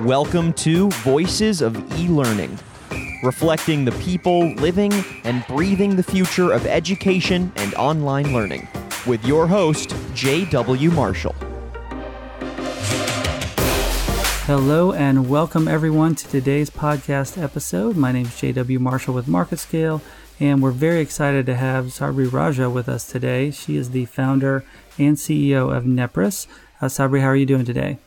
Welcome to Voices of E Learning, reflecting the people living and breathing the future of education and online learning, with your host, J.W. Marshall. Hello and welcome everyone to today's podcast episode. My name is JW Marshall with MarketScale, and we're very excited to have Sabari Raja with us today. She is the founder and CEO of Nepris. Uh, Sabari, how are you doing today?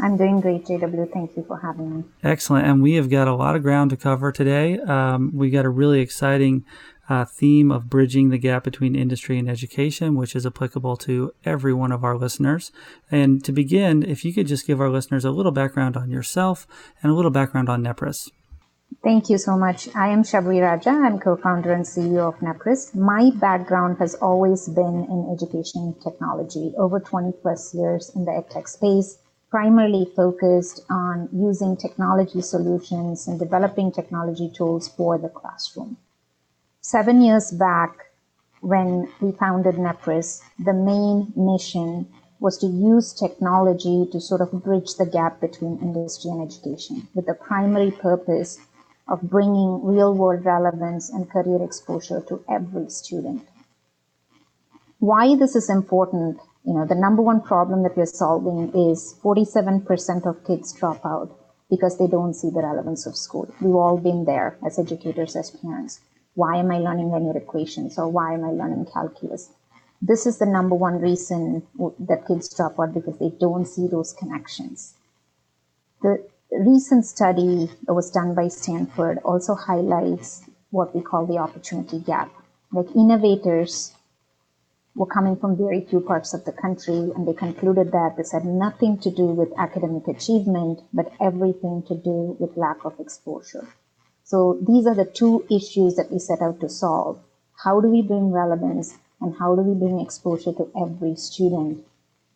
I'm doing great, JW. Thank you for having me. Excellent. And we have got a lot of ground to cover today. Um, we got a really exciting uh, theme of bridging the gap between industry and education, which is applicable to every one of our listeners. And to begin, if you could just give our listeners a little background on yourself and a little background on Nepris. Thank you so much. I am Sabari Raja. I'm co-founder and CEO of Nepris. My background has always been in education technology, over 20 plus years in the edtech space primarily focused on using technology solutions and developing technology tools for the classroom. Seven years back, when we founded Nepris, the main mission was to use technology to sort of bridge the gap between industry and education with the primary purpose of bringing real world relevance and career exposure to every student. Why this is important you know, the number one problem that we're solving is 47% of kids drop out because they don't see the relevance of school. We've all been there as educators, as parents. Why am I learning linear equations or why am I learning calculus? This is the number one reason that kids drop out because they don't see those connections. The recent study that was done by Stanford also highlights what we call the opportunity gap. Like innovators were coming from very few parts of the country, and they concluded that this had nothing to do with academic achievement, but everything to do with lack of exposure. So these are the two issues that we set out to solve. How do we bring relevance and how do we bring exposure to every student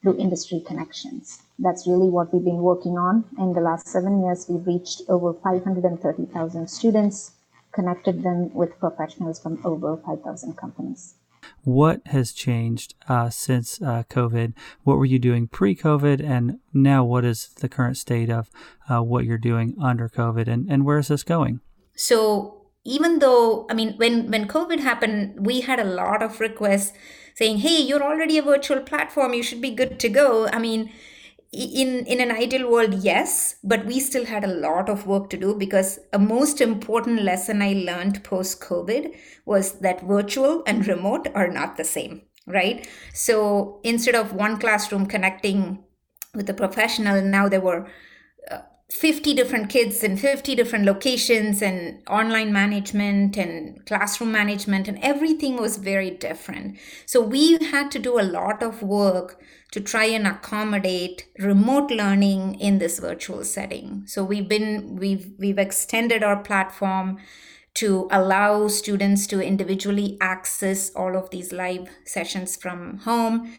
through industry connections? That's really what we've been working on. In the last seven years, we've reached over 530,000 students, connected them with professionals from over 5,000 companies. What has changed uh, since uh, COVID? What were you doing pre COVID? And now, what is the current state of uh, what you're doing under COVID? And, and where is this going? So, even though, I mean, when, when COVID happened, we had a lot of requests saying, hey, you're already a virtual platform, you should be good to go. I mean, in in an ideal world yes but we still had a lot of work to do because a most important lesson i learned post covid was that virtual and remote are not the same right? So instead of one classroom connecting with a professional now there were uh, 50 different kids in 50 different locations and online management and classroom management and everything was very different so we had to do a lot of work to try and accommodate remote learning in this virtual setting. So we've been we've we've extended our platform to allow students to individually access all of these live sessions from home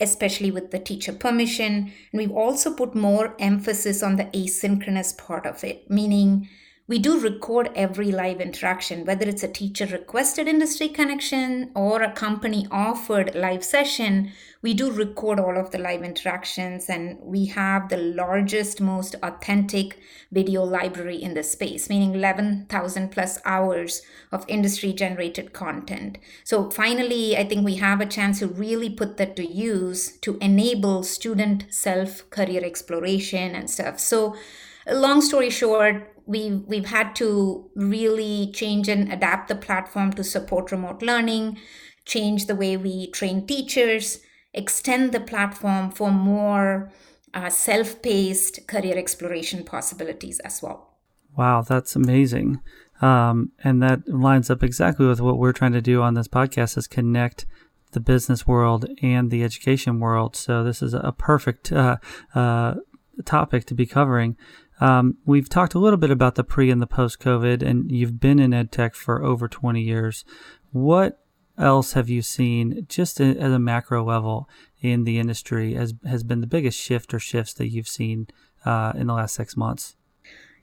especially with the teacher permission. And we've also put more emphasis on the asynchronous part of it meaning we do record every live interaction, whether it's a teacher requested industry connection or a company offered live session. We do record all of the live interactions, and we have the largest, most authentic video library in the space, meaning 11,000 plus hours of industry generated content. So, finally, I think we have a chance to really put that to use to enable student self career exploration and stuff. So, long story short, we've we've had to really change and adapt the platform to support remote learning change the way we train teachers extend the platform for more uh, self-paced career exploration possibilities as well. Wow that's amazing. Um, and that lines up exactly with what we're trying to do on this podcast is connect the business world and the education world. So this is a perfect uh, uh, topic to be covering um, we've talked a little bit about the pre and the post COVID, and you've been in ed tech for over 20 years. What else have you seen, just at a macro level, in the industry as has been the biggest shift or shifts that you've seen uh, in the last six months?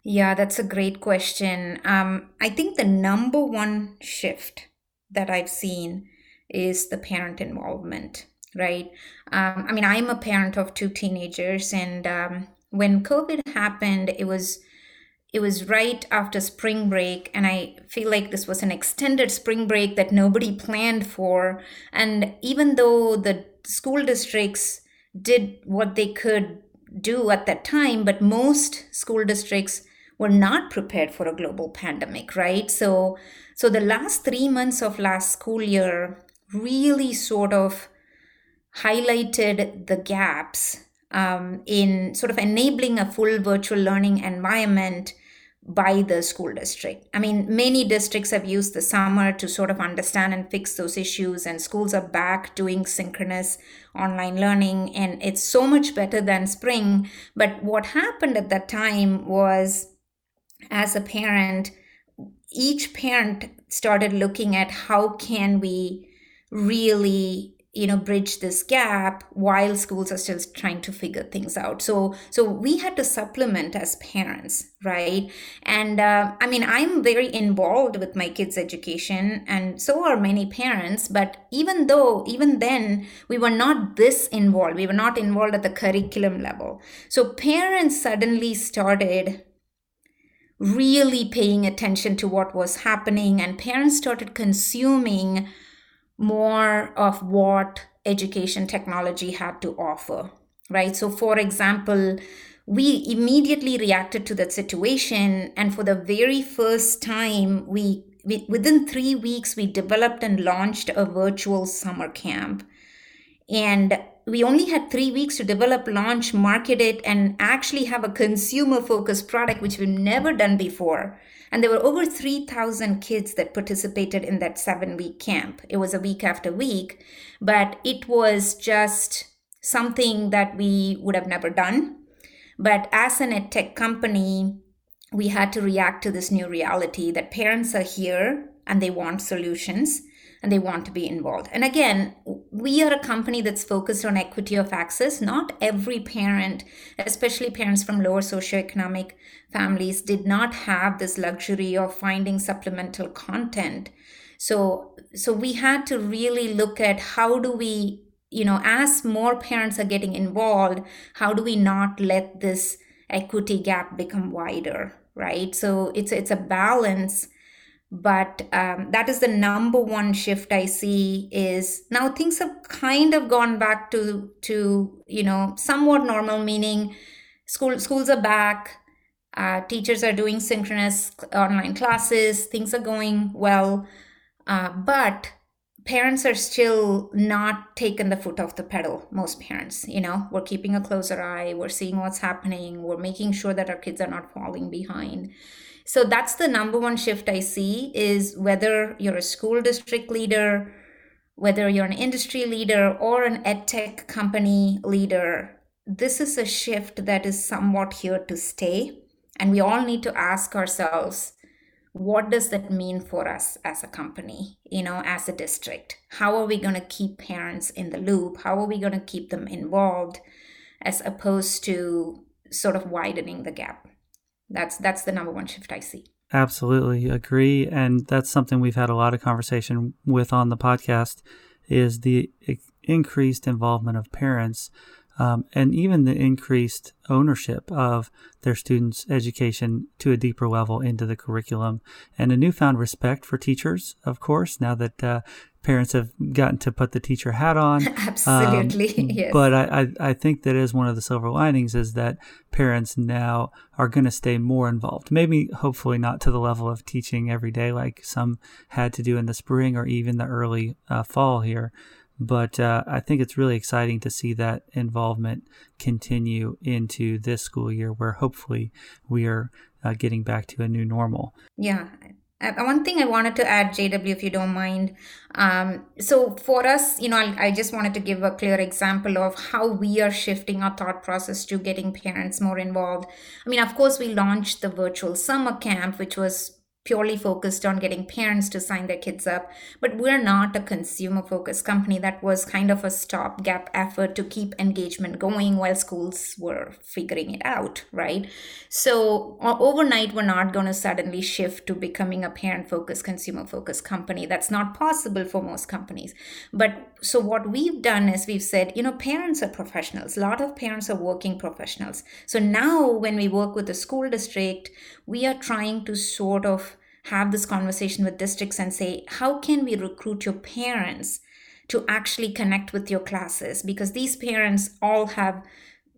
Yeah, that's a great question. Um, I think the number one shift that I've seen is the parent involvement right um, I mean, I'm a parent of two teenagers, and um, when COVID happened, it was it was right after spring break and i feel like this was an extended spring break that nobody planned for. And even though the school districts did what they could do at that time but most school districts were not prepared for a global pandemic right? So so the last 3 months of last school year really sort of highlighted the gaps um, in sort of enabling a full virtual learning environment by the school district. I mean, many districts have used the summer to sort of understand and fix those issues, and schools are back doing synchronous online learning, and it's so much better than spring. But what happened at that time was, as a parent, each parent started looking at how can we really you know bridge this gap while schools are still trying to figure things out. So so we had to supplement as parents right? And uh, i mean i'm very involved with my kids education and so are many parents but even though even then we were not this involved. We were not involved at the curriculum level. So parents suddenly started really paying attention to what was happening and parents started consuming more of what education technology had to offer, right? So, for example, we immediately reacted to that situation, and for the very first time, we, within three weeks we developed and launched a virtual summer camp, and we only had three weeks to develop, launch, market it, and actually have a consumer focused product, which we've never done before. And there were over 3,000 kids that participated in that seven week camp. It was a week after week, but it was just something that we would have never done. But as an ed tech company, we had to react to this new reality that parents are here and they want solutions and they want to be involved. And again, we are a company that's focused on equity of access. Not every parent, especially parents from lower socioeconomic families, did not have this luxury of finding supplemental content. So, so we had to really look at how do we, you know, as more parents are getting involved, how do we not let this equity gap become wider, right? So it's it's a balance but um, that is the number one shift i see is now things have kind of gone back to to you know somewhat normal meaning school schools are back uh, teachers are doing synchronous online classes things are going well uh, but parents are still not taking the foot off the pedal most parents you know? We're keeping a closer eye we're seeing what's happening we're making sure that our kids are not falling behind so that's the number one shift I see is whether you're a school district leader, whether you're an industry leader or an ed tech company leader, this is a shift that is somewhat here to stay. And we all need to ask ourselves, what does that mean for us as a company, you know, as a district? How are we going to keep parents in the loop? How are we going to keep them involved as opposed to sort of widening the gap? That's that's the number one shift I see. Absolutely agree, and that's something we've had a lot of conversation with on the podcast is the increased involvement of parents um, and even the increased ownership of their students' education to a deeper level into the curriculum, and a newfound respect for teachers, of course, now that uh, parents have gotten to put the teacher hat on. Absolutely, um, yes. But I, I, I, think that is one of the silver linings is that parents now are going to stay more involved. Maybe, hopefully, not to the level of teaching every day like some had to do in the spring or even the early uh, fall here. But uh, I think it's really exciting to see that involvement continue into this school year, where hopefully we are uh, getting back to a new normal. Yeah, one thing I wanted to add, JW, if you don't mind. Um, so, for us, you know, I, I, just wanted to give a clear example of how we are shifting our thought process to getting parents more involved. I mean, of course, we launched the virtual summer camp, which was purely focused on getting parents to sign their kids up. But we're not a consumer focused company. That was kind of a stopgap effort to keep engagement going while schools were figuring it out, right? So overnight, we're not going to suddenly shift to becoming a parent focused, consumer focused company. That's not possible for most companies. But so what we've done is we've said, you know, parents are professionals. A lot of parents are working professionals. So now when we work with the school district, we are trying to sort of have this conversation with districts and say, how can we recruit your parents to actually connect with your classes? Because these parents all have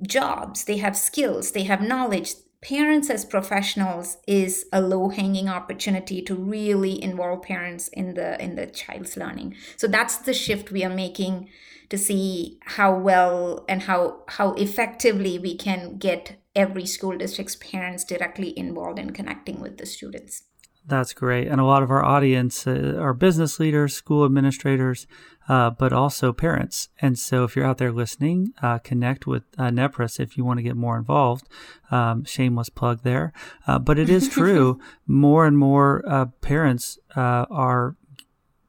jobs, they have skills, they have knowledge. Parents as professionals is a low-hanging opportunity to really involve parents in the in the child's learning. So that's the shift we are making to see how well and how how effectively we can get every school district's parents directly involved in connecting with the students. That's great. And a lot of our audience uh, are business leaders, school administrators, uh, but also parents. And so if you're out there listening, uh, connect with uh, Nepris if you want to get more involved. Um, shameless plug there. Uh, but it is true. more and more uh, parents are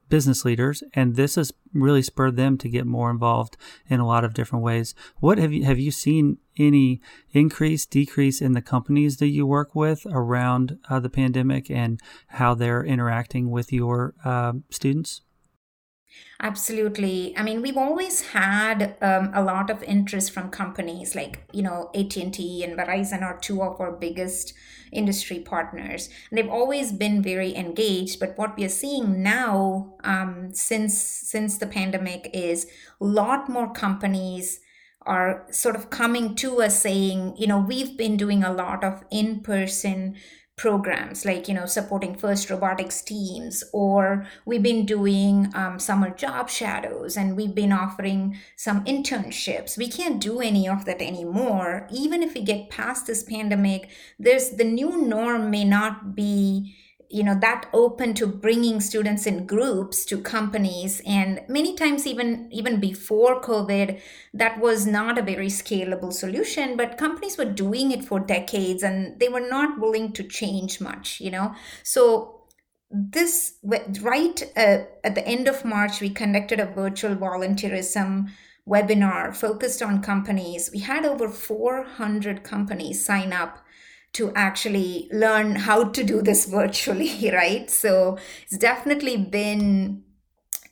business leaders, and this has really spurred them to get more involved in a lot of different ways. What have you have you seen any increase, decrease in the companies that you work with around uh, the pandemic and how they're interacting with your uh, students? Absolutely. I mean, we've always had um, a lot of interest from companies like, you know, AT&T and Verizon are two of our biggest industry partners. And they've always been very engaged. But what we are seeing now, um, since since the pandemic, is a lot more companies are sort of coming to us saying, you know, we've been doing a lot of in-person programs like you know supporting FIRST robotics teams or we've been doing um, summer job shadows and we've been offering some internships. We can't do any of that anymore. Even if we get past this pandemic there's the new norm may not be you know that open to bringing students in groups to companies. And many times even even before covid that was not a very scalable solution but companies were doing it for decades and they were not willing to change much you know. So this right uh, at the end of march we conducted a virtual volunteerism webinar focused on companies. We had over 400 companies sign up to actually learn how to do this virtually, right? So it's definitely been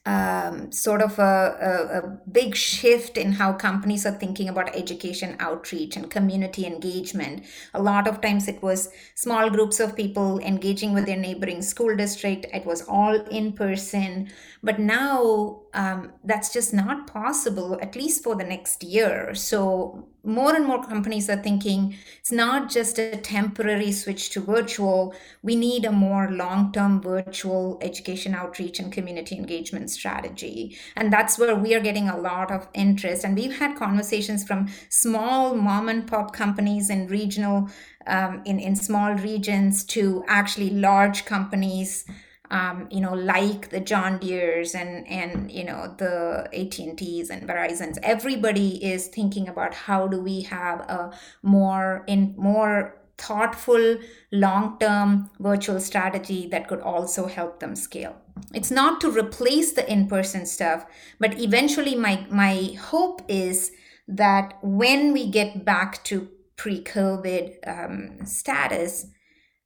um, sort of a, a, a, big shift in how companies are thinking about education outreach and community engagement. A lot of times it was small groups of people engaging with their neighboring school district, it was all in person. But now um, that's just not possible, at least for the next year. So more and more companies are thinking it's not just a temporary switch to virtual. We need a more long term virtual education outreach and community engagement strategy. And that's where we are getting a lot of interest. And we've had conversations from small mom and pop companies in regional, um, in, in small regions to actually large companies um, you know, like the John Deere's and and you know the AT and T's and Verizon's. Everybody is thinking about how do we have a more in more thoughtful long-term virtual strategy that could also help them scale it's not to replace the in-person stuff but eventually my my hope is that when we get back to pre-covid um, status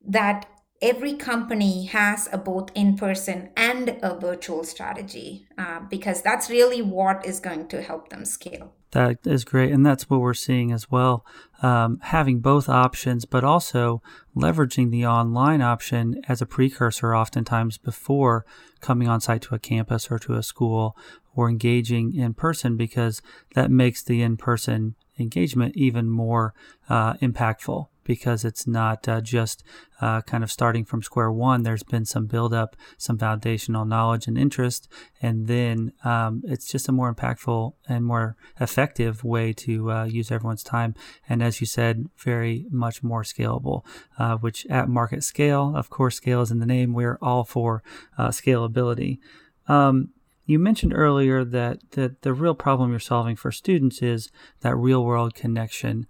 that every company has a both in person and a virtual strategy uh, because that's really what is going to help them scale. That is great. And that's what we're seeing as well. Um, having both options, but also leveraging the online option as a precursor, oftentimes before coming on site to a campus or to a school or engaging in person, because that makes the in person engagement even more uh, impactful because it's not uh, just uh, kind of starting from square one. There's been some build up, some foundational knowledge and interest, and then um, it's just a more impactful and more effective way to uh, use everyone's time. And as you said, very much more scalable, uh, which at MarketScale, of course, scale is in the name. We're all for uh, scalability. Um, you mentioned earlier that, that the real problem you're solving for students is that real world connection.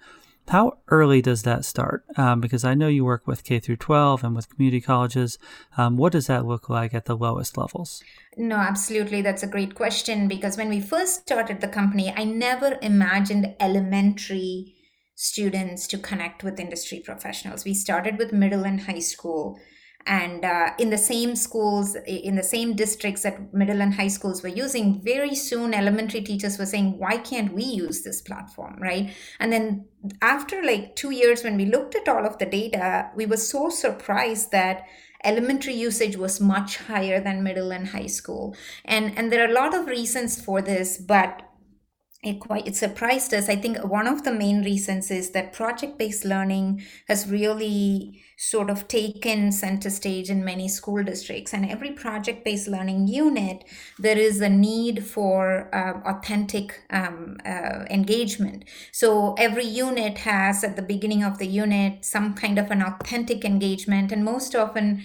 How early does that start? Um, because I know you work with K through 12 and with community colleges. Um, what does that look like at the lowest levels? No, absolutely. That's a great question because when we first started the company, I never imagined elementary students to connect with industry professionals. We started with middle and high school and uh, in the same schools in the same districts that middle and high schools were using very soon elementary teachers were saying why can't we use this platform? Right? And then after like two years when we looked at all of the data we were so surprised that elementary usage was much higher than middle and high school. And and there are a lot of reasons for this but it quite it surprised us. I think one of the main reasons is that project based learning has really sort of taken center stage in many school districts. And every project based learning unit there is a need for uh, authentic um, uh, engagement. So every unit has at the beginning of the unit some kind of an authentic engagement. And most often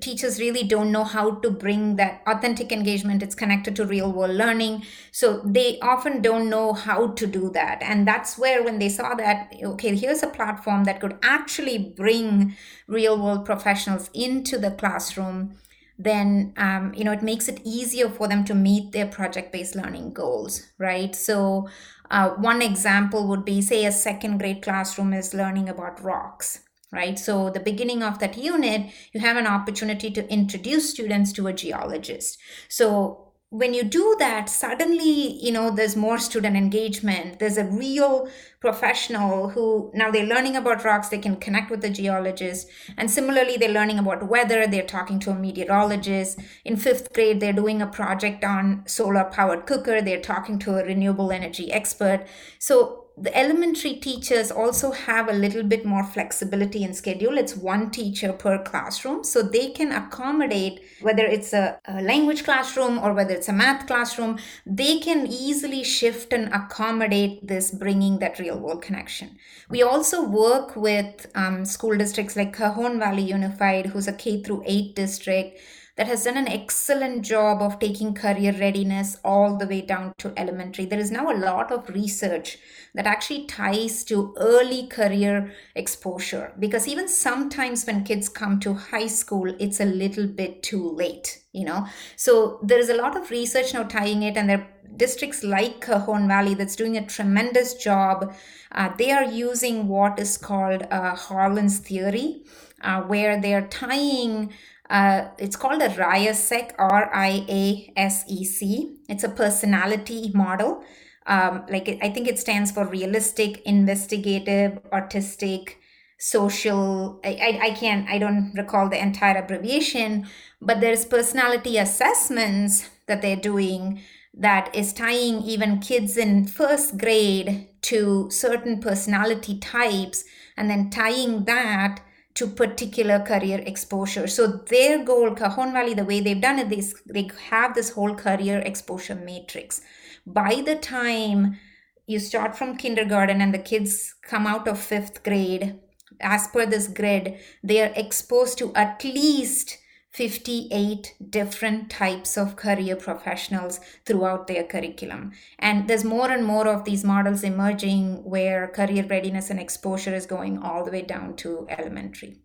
teachers really don't know how to bring that authentic engagement. It's connected to real world learning. So they often don't know how to do that. And that's where when they saw that okay here's a platform that could actually bring real world professionals into the classroom then um, you know it makes it easier for them to meet their project based learning goals right? So uh, one example would be say a second grade classroom is learning about rocks right? So the beginning of that unit, you have an opportunity to introduce students to a geologist. So when you do that suddenly you know there's more student engagement there's a real professional who now they're learning about rocks they can connect with the geologist and similarly they're learning about weather they're talking to a meteorologist in fifth grade they're doing a project on solar powered cooker they're talking to a renewable energy expert so the elementary teachers also have a little bit more flexibility in schedule. It's one teacher per classroom, so they can accommodate whether it's a, a, language classroom or whether it's a math classroom, they can easily shift and accommodate this, bringing that real world connection. We also work with um, school districts like Cajon Valley Unified, who's a K through 8 district that has done an excellent job of taking career readiness all the way down to elementary. There is now a lot of research that actually ties to early career exposure because even sometimes when kids come to high school, it's a little bit too late, you know. So there is a lot of research now tying it, and there are districts like Cajon Valley that's doing a tremendous job. Uh, they are using what is called uh, Holland's theory, uh, where they are tying uh, it's called a RIASEC, R I A S E C. It's a personality model. Um, like I think it stands for realistic, investigative, artistic, social. I, I, I can't, I don't recall the entire abbreviation, but there's personality assessments that they're doing that is tying even kids in first grade to certain personality types and then tying that to particular career exposure. So their goal, Cajon Valley, the way they've done it, is they have this whole career exposure matrix. By the time you start from kindergarten and the kids come out of fifth grade, as per this grid, they are exposed to at least 58 different types of career professionals throughout their curriculum. And there's more and more of these models emerging where career readiness and exposure is going all the way down to elementary.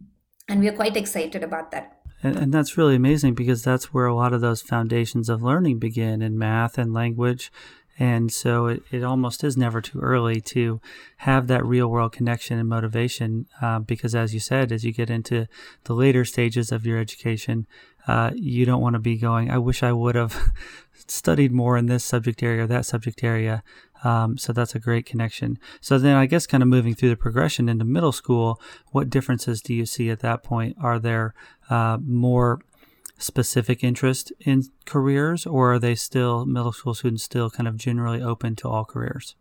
And we're quite excited about that. And, and that's really amazing because that's where a lot of those foundations of learning begin in math and language and so it, it almost is never too early to have that real world connection and motivation uh, because, as you said, as you get into the later stages of your education, uh, you don't want to be going, I wish I would have studied more in this subject area or that subject area. Um, so that's a great connection. So then I guess kind of moving through the progression into middle school, what differences do you see at that point? Are there uh, more specific interest in careers, or are they still middle school students still kind of generally open to all careers?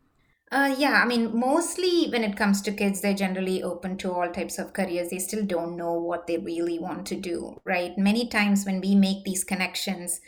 Uh, yeah, I mean, mostly when it comes to kids, they're generally open to all types of careers. They still don't know what they really want to do, right? Many times when we make these connections,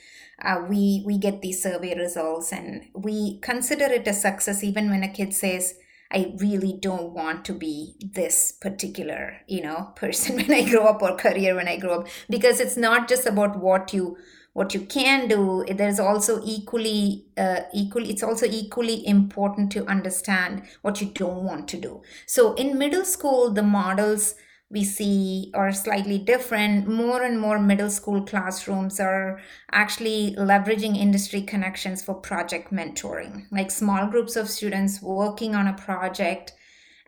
uh, we we get these survey results, and we consider it a success even when a kid says, I really don't want to be this particular, you know, person when I grow up or career when I grow up. Because it's not just about what you what you can do. There's also equally uh, equally it's also equally important to understand what you don't want to do. So in middle school the models we see are slightly different. More and more middle school classrooms are actually leveraging industry connections for project mentoring, like small groups of students working on a project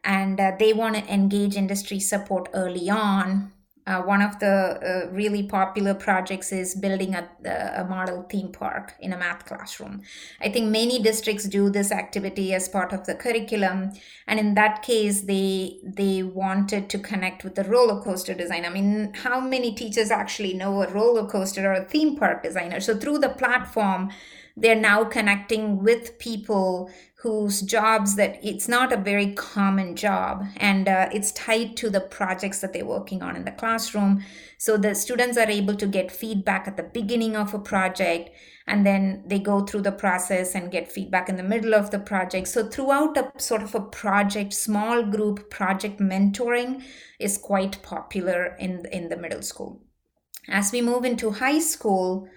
and uh, they want to engage industry support early on uh, one of the uh, really popular projects is building a, a model theme park in a math classroom. I think many districts do this activity as part of the curriculum, and in that case, they they wanted to connect with the roller coaster design. I mean, how many teachers actually know a roller coaster or a theme park designer? So through the platform, they're now connecting with people whose jobs that it's not a very common job. And uh, it's tied to the projects that they're working on in the classroom. So the students are able to get feedback at the beginning of a project and then they go through the process and get feedback in the middle of the project. So throughout a sort of a project small group project mentoring is quite popular in in the middle school. As we move into high school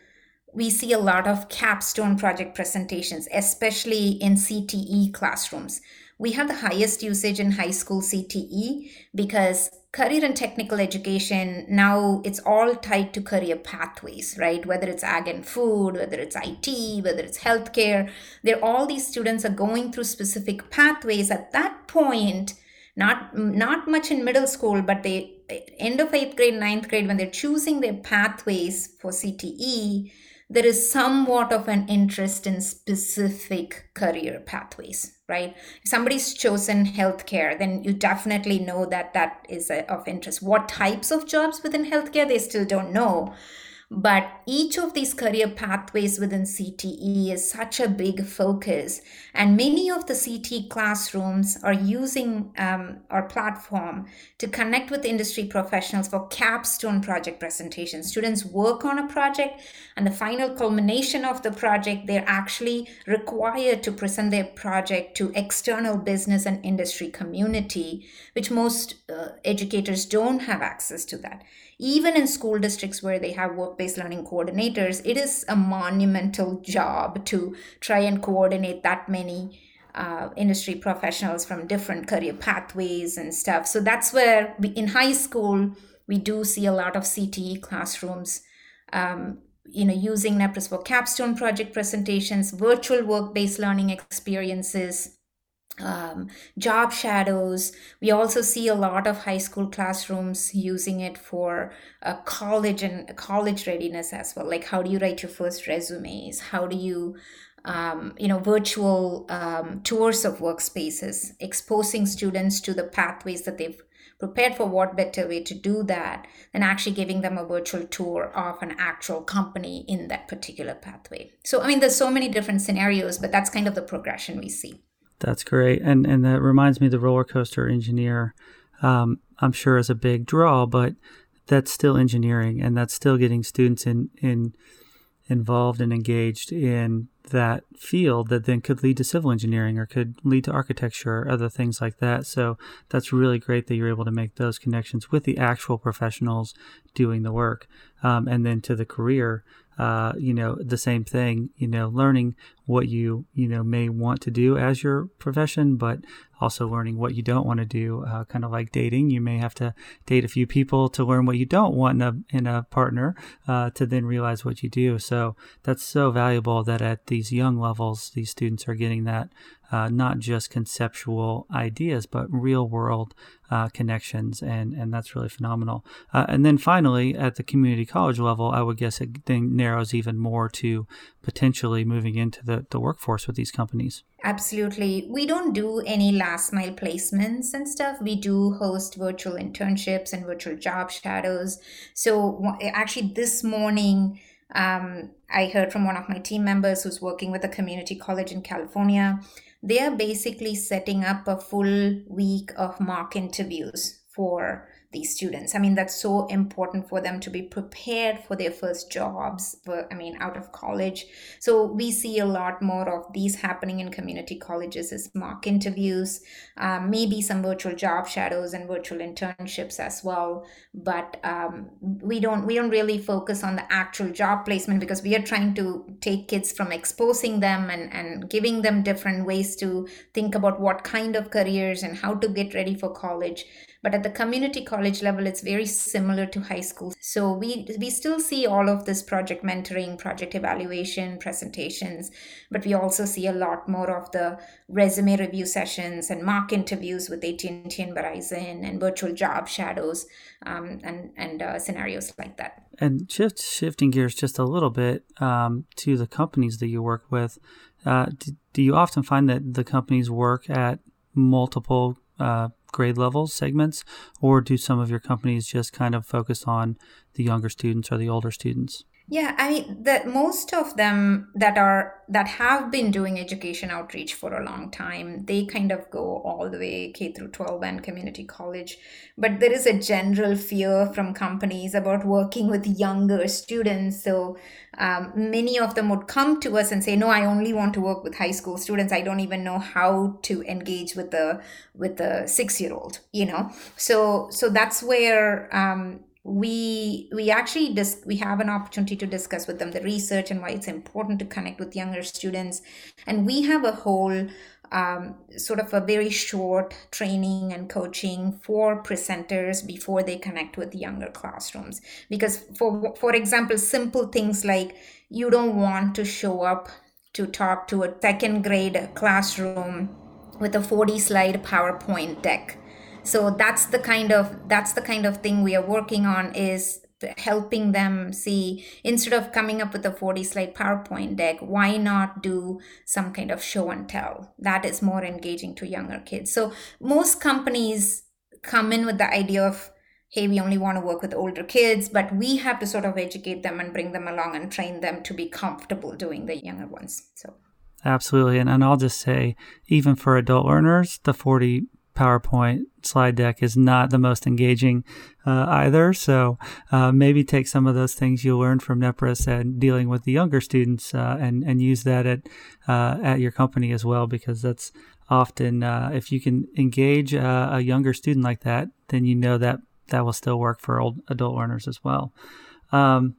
we see a lot of capstone project presentations, especially in CTE classrooms. We have the highest usage in high school CTE because career and technical education now it's all tied to career pathways, right? Whether it's ag and food, whether it's IT, whether it's healthcare, there all these students are going through specific pathways at that point. Not not much in middle school, but they end of eighth grade, ninth grade, when they're choosing their pathways for CTE, there is somewhat of an interest in specific career pathways right? If somebody's chosen healthcare then you definitely know that that is a, of interest. What types of jobs within healthcare they still don't know but each of these career pathways within CTE is such a big focus. And many of the CTE classrooms are using um, our platform to connect with industry professionals for capstone project presentations. Students work on a project, and the final culmination of the project, they're actually required to present their project to external business and industry community, which most uh, educators don't have access to that even in school districts where they have work based learning coordinators, it is a monumental job to try and coordinate that many uh, industry professionals from different career pathways and stuff. So that's where we, in high school, we do see a lot of CTE classrooms. Um, you know, using Nepris for capstone project presentations, virtual work-based learning experiences, um, job shadows. We also see a lot of high school classrooms using it for uh, college and college readiness as well. Like, how do you write your first resumes? How do you um, you know, virtual um, tours of workspaces, exposing students to the pathways that they've prepared for. What better way to do that than actually giving them a virtual tour of an actual company in that particular pathway? So, I mean, there's so many different scenarios, but that's kind of the progression we see. That's great, and and that reminds me, the roller coaster engineer. Um, I'm sure is a big draw, but that's still engineering, and that's still getting students in in involved and engaged in that field that then could lead to civil engineering or could lead to architecture or other things like that. So that's really great that you're able to make those connections with the actual professionals doing the work. Um, and then to the career uh, you know, the same thing, you know, learning what you, you know, may want to do as your profession, but also learning what you don't want to do, uh, kind of like dating. You may have to date a few people to learn what you don't want in a, in a partner uh, to then realize what you do. So that's so valuable that at these young levels, these students are getting that uh, not just conceptual ideas, but real world uh, connections, and and that's really phenomenal. Uh, and then finally, at the community college level, I would guess it then narrows even more to potentially moving into the, the workforce with these companies. Absolutely. We don't do any last mile placements and stuff. We do host virtual internships and virtual job shadows. So, actually, this morning, um, I heard from one of my team members who's working with a community college in California they are basically setting up a full week of mock interviews for these students. I mean, that's so important for them to be prepared for their first jobs, for, I mean, out of college. So we see a lot more of these happening in community colleges as mock interviews, um, maybe some virtual job shadows and virtual internships as well. But um, we don't we don't really focus on the actual job placement because we are trying to take kids from exposing them and, and giving them different ways to think about what kind of careers and how to get ready for college but at the community college level it's very similar to high school. So we we still see all of this project mentoring project evaluation presentations but we also see a lot more of the resume review sessions and mock interviews with AT&T and Verizon and virtual job shadows um, and and uh, scenarios like that. And shift shifting gears just a little bit um, to the companies that you work with uh, do, do you often find that the companies work at multiple uh, grade levels segments, or do some of your companies just kind of focus on the younger students or the older students? Yeah, I mean that most of them that are that have been doing education outreach for a long time, they kind of go all the way K through 12 and community college. But there is a general fear from companies about working with younger students. So um, many of them would come to us and say, "No, I only want to work with high school students. I don't even know how to engage with the with the six year old." You know, so so that's where um, we we actually dis- we have an opportunity to discuss with them the research and why it's important to connect with younger students. And we have a whole um, sort of a very short training and coaching for presenters before they connect with younger classrooms. Because for for example simple things like you don't want to show up to talk to a second grade classroom with a 40 slide powerpoint deck so that's the kind of that's the kind of thing we are working on is helping them see instead of coming up with a 40 slide powerpoint deck why not do some kind of show and tell? That is more engaging to younger kids. So most companies come in with the idea of hey we only want to work with older kids but we have to sort of educate them and bring them along and train them to be comfortable doing the younger ones so. Absolutely and, and i'll just say even for adult learners the 40 PowerPoint slide deck is not the most engaging uh, either. So uh, maybe take some of those things you learned from Nepris and dealing with the younger students uh, and and use that at uh, at your company as well because that's often uh, if you can engage uh, a younger student like that, then you know that that will still work for old adult learners as well. Um,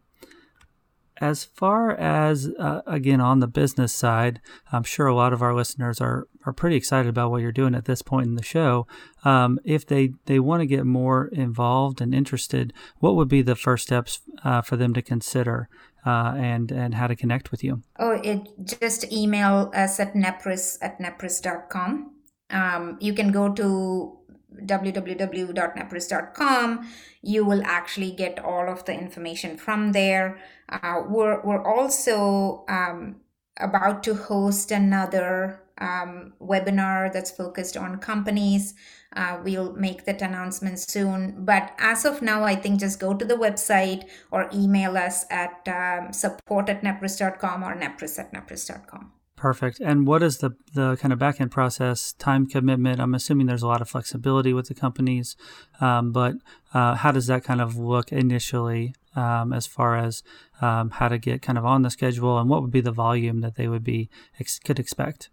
as far as uh, again on the business side, I'm sure a lot of our listeners are are pretty excited about what you're doing at this point in the show. Um, if they they want to get more involved and interested, what would be the first steps uh, for them to consider? Uh, and and how to connect with you? Oh, it just email us at nepris at nepris.com. Um, you can go to www.nepris.com you will actually get all of the information from there uh, we're, we're also um, about to host another um, webinar that's focused on companies uh, we'll make that announcement soon but as of now i think just go to the website or email us at um, support at nepris.com or nepris at nepris.com Perfect. And what is the the kind of back end process, time commitment? I'm assuming there's a lot of flexibility with the companies, um, but uh, how does that kind of look initially um, as far as um, how to get kind of on the schedule and what would be the volume that they would be ex- could expect?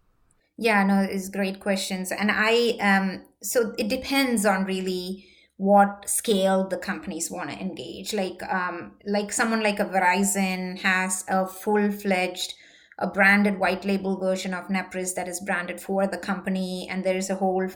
Yeah, no, it's great questions, and I um so it depends on really what scale the companies want to engage. Like um like someone like a Verizon has a full fledged a branded white label version of Nepris that is branded for the company, and there is a whole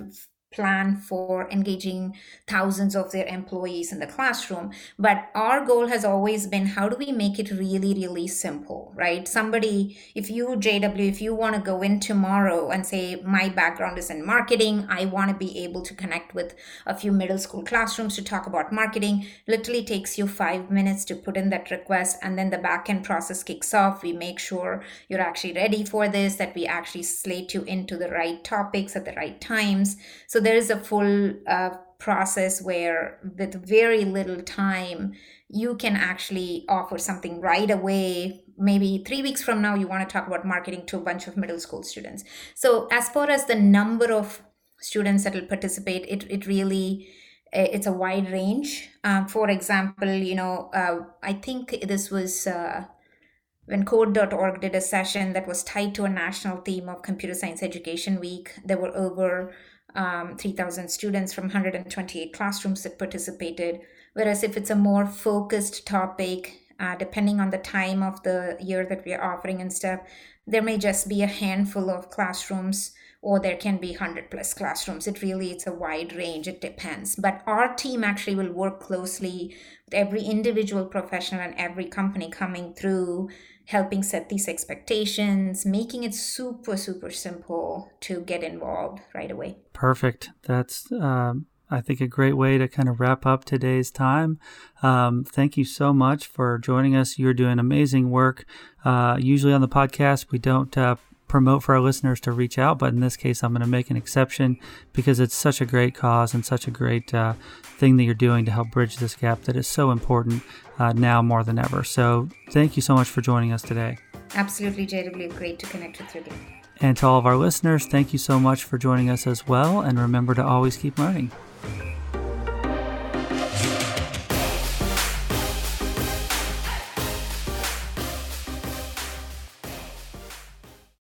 plan for engaging thousands of their employees in the classroom. But our goal has always been how do we make it really, really simple, right? Somebody, if you, JW, if you want to go in tomorrow and say, my background is in marketing, I want to be able to connect with a few middle school classrooms to talk about marketing, literally takes you five minutes to put in that request. And then the backend process kicks off. We make sure you're actually ready for this, that we actually slate you into the right topics at the right times. So there is a full uh, process where with very little time you can actually offer something right away maybe three weeks from now you want to talk about marketing to a bunch of middle school students so as far as the number of students that will participate it, it really it's a wide range. Um, for example, you know, uh, I think this was uh, when Code.org did a session that was tied to a national theme of Computer Science Education Week. There were over um, 3,000 students from 128 classrooms that participated. Whereas if it's a more focused topic, uh, depending on the time of the year that we are offering and stuff, there may just be a handful of classrooms or there can be 100 plus classrooms. It really it's a wide range. It depends. But our team actually will work closely with every individual professional and every company coming through helping set these expectations making it super super simple to get involved right away perfect that's um I think a great way to kind of wrap up today's time. Um, thank you so much for joining us. You're doing amazing work. Uh, usually on the podcast, we don't uh, promote for our listeners to reach out, but in this case, I'm going to make an exception because it's such a great cause and such a great uh, thing that you're doing to help bridge this gap that is so important uh, now more than ever. So, thank you so much for joining us today. Absolutely, JW. Great to connect with you again. And to all of our listeners, thank you so much for joining us as well. And remember to always keep learning.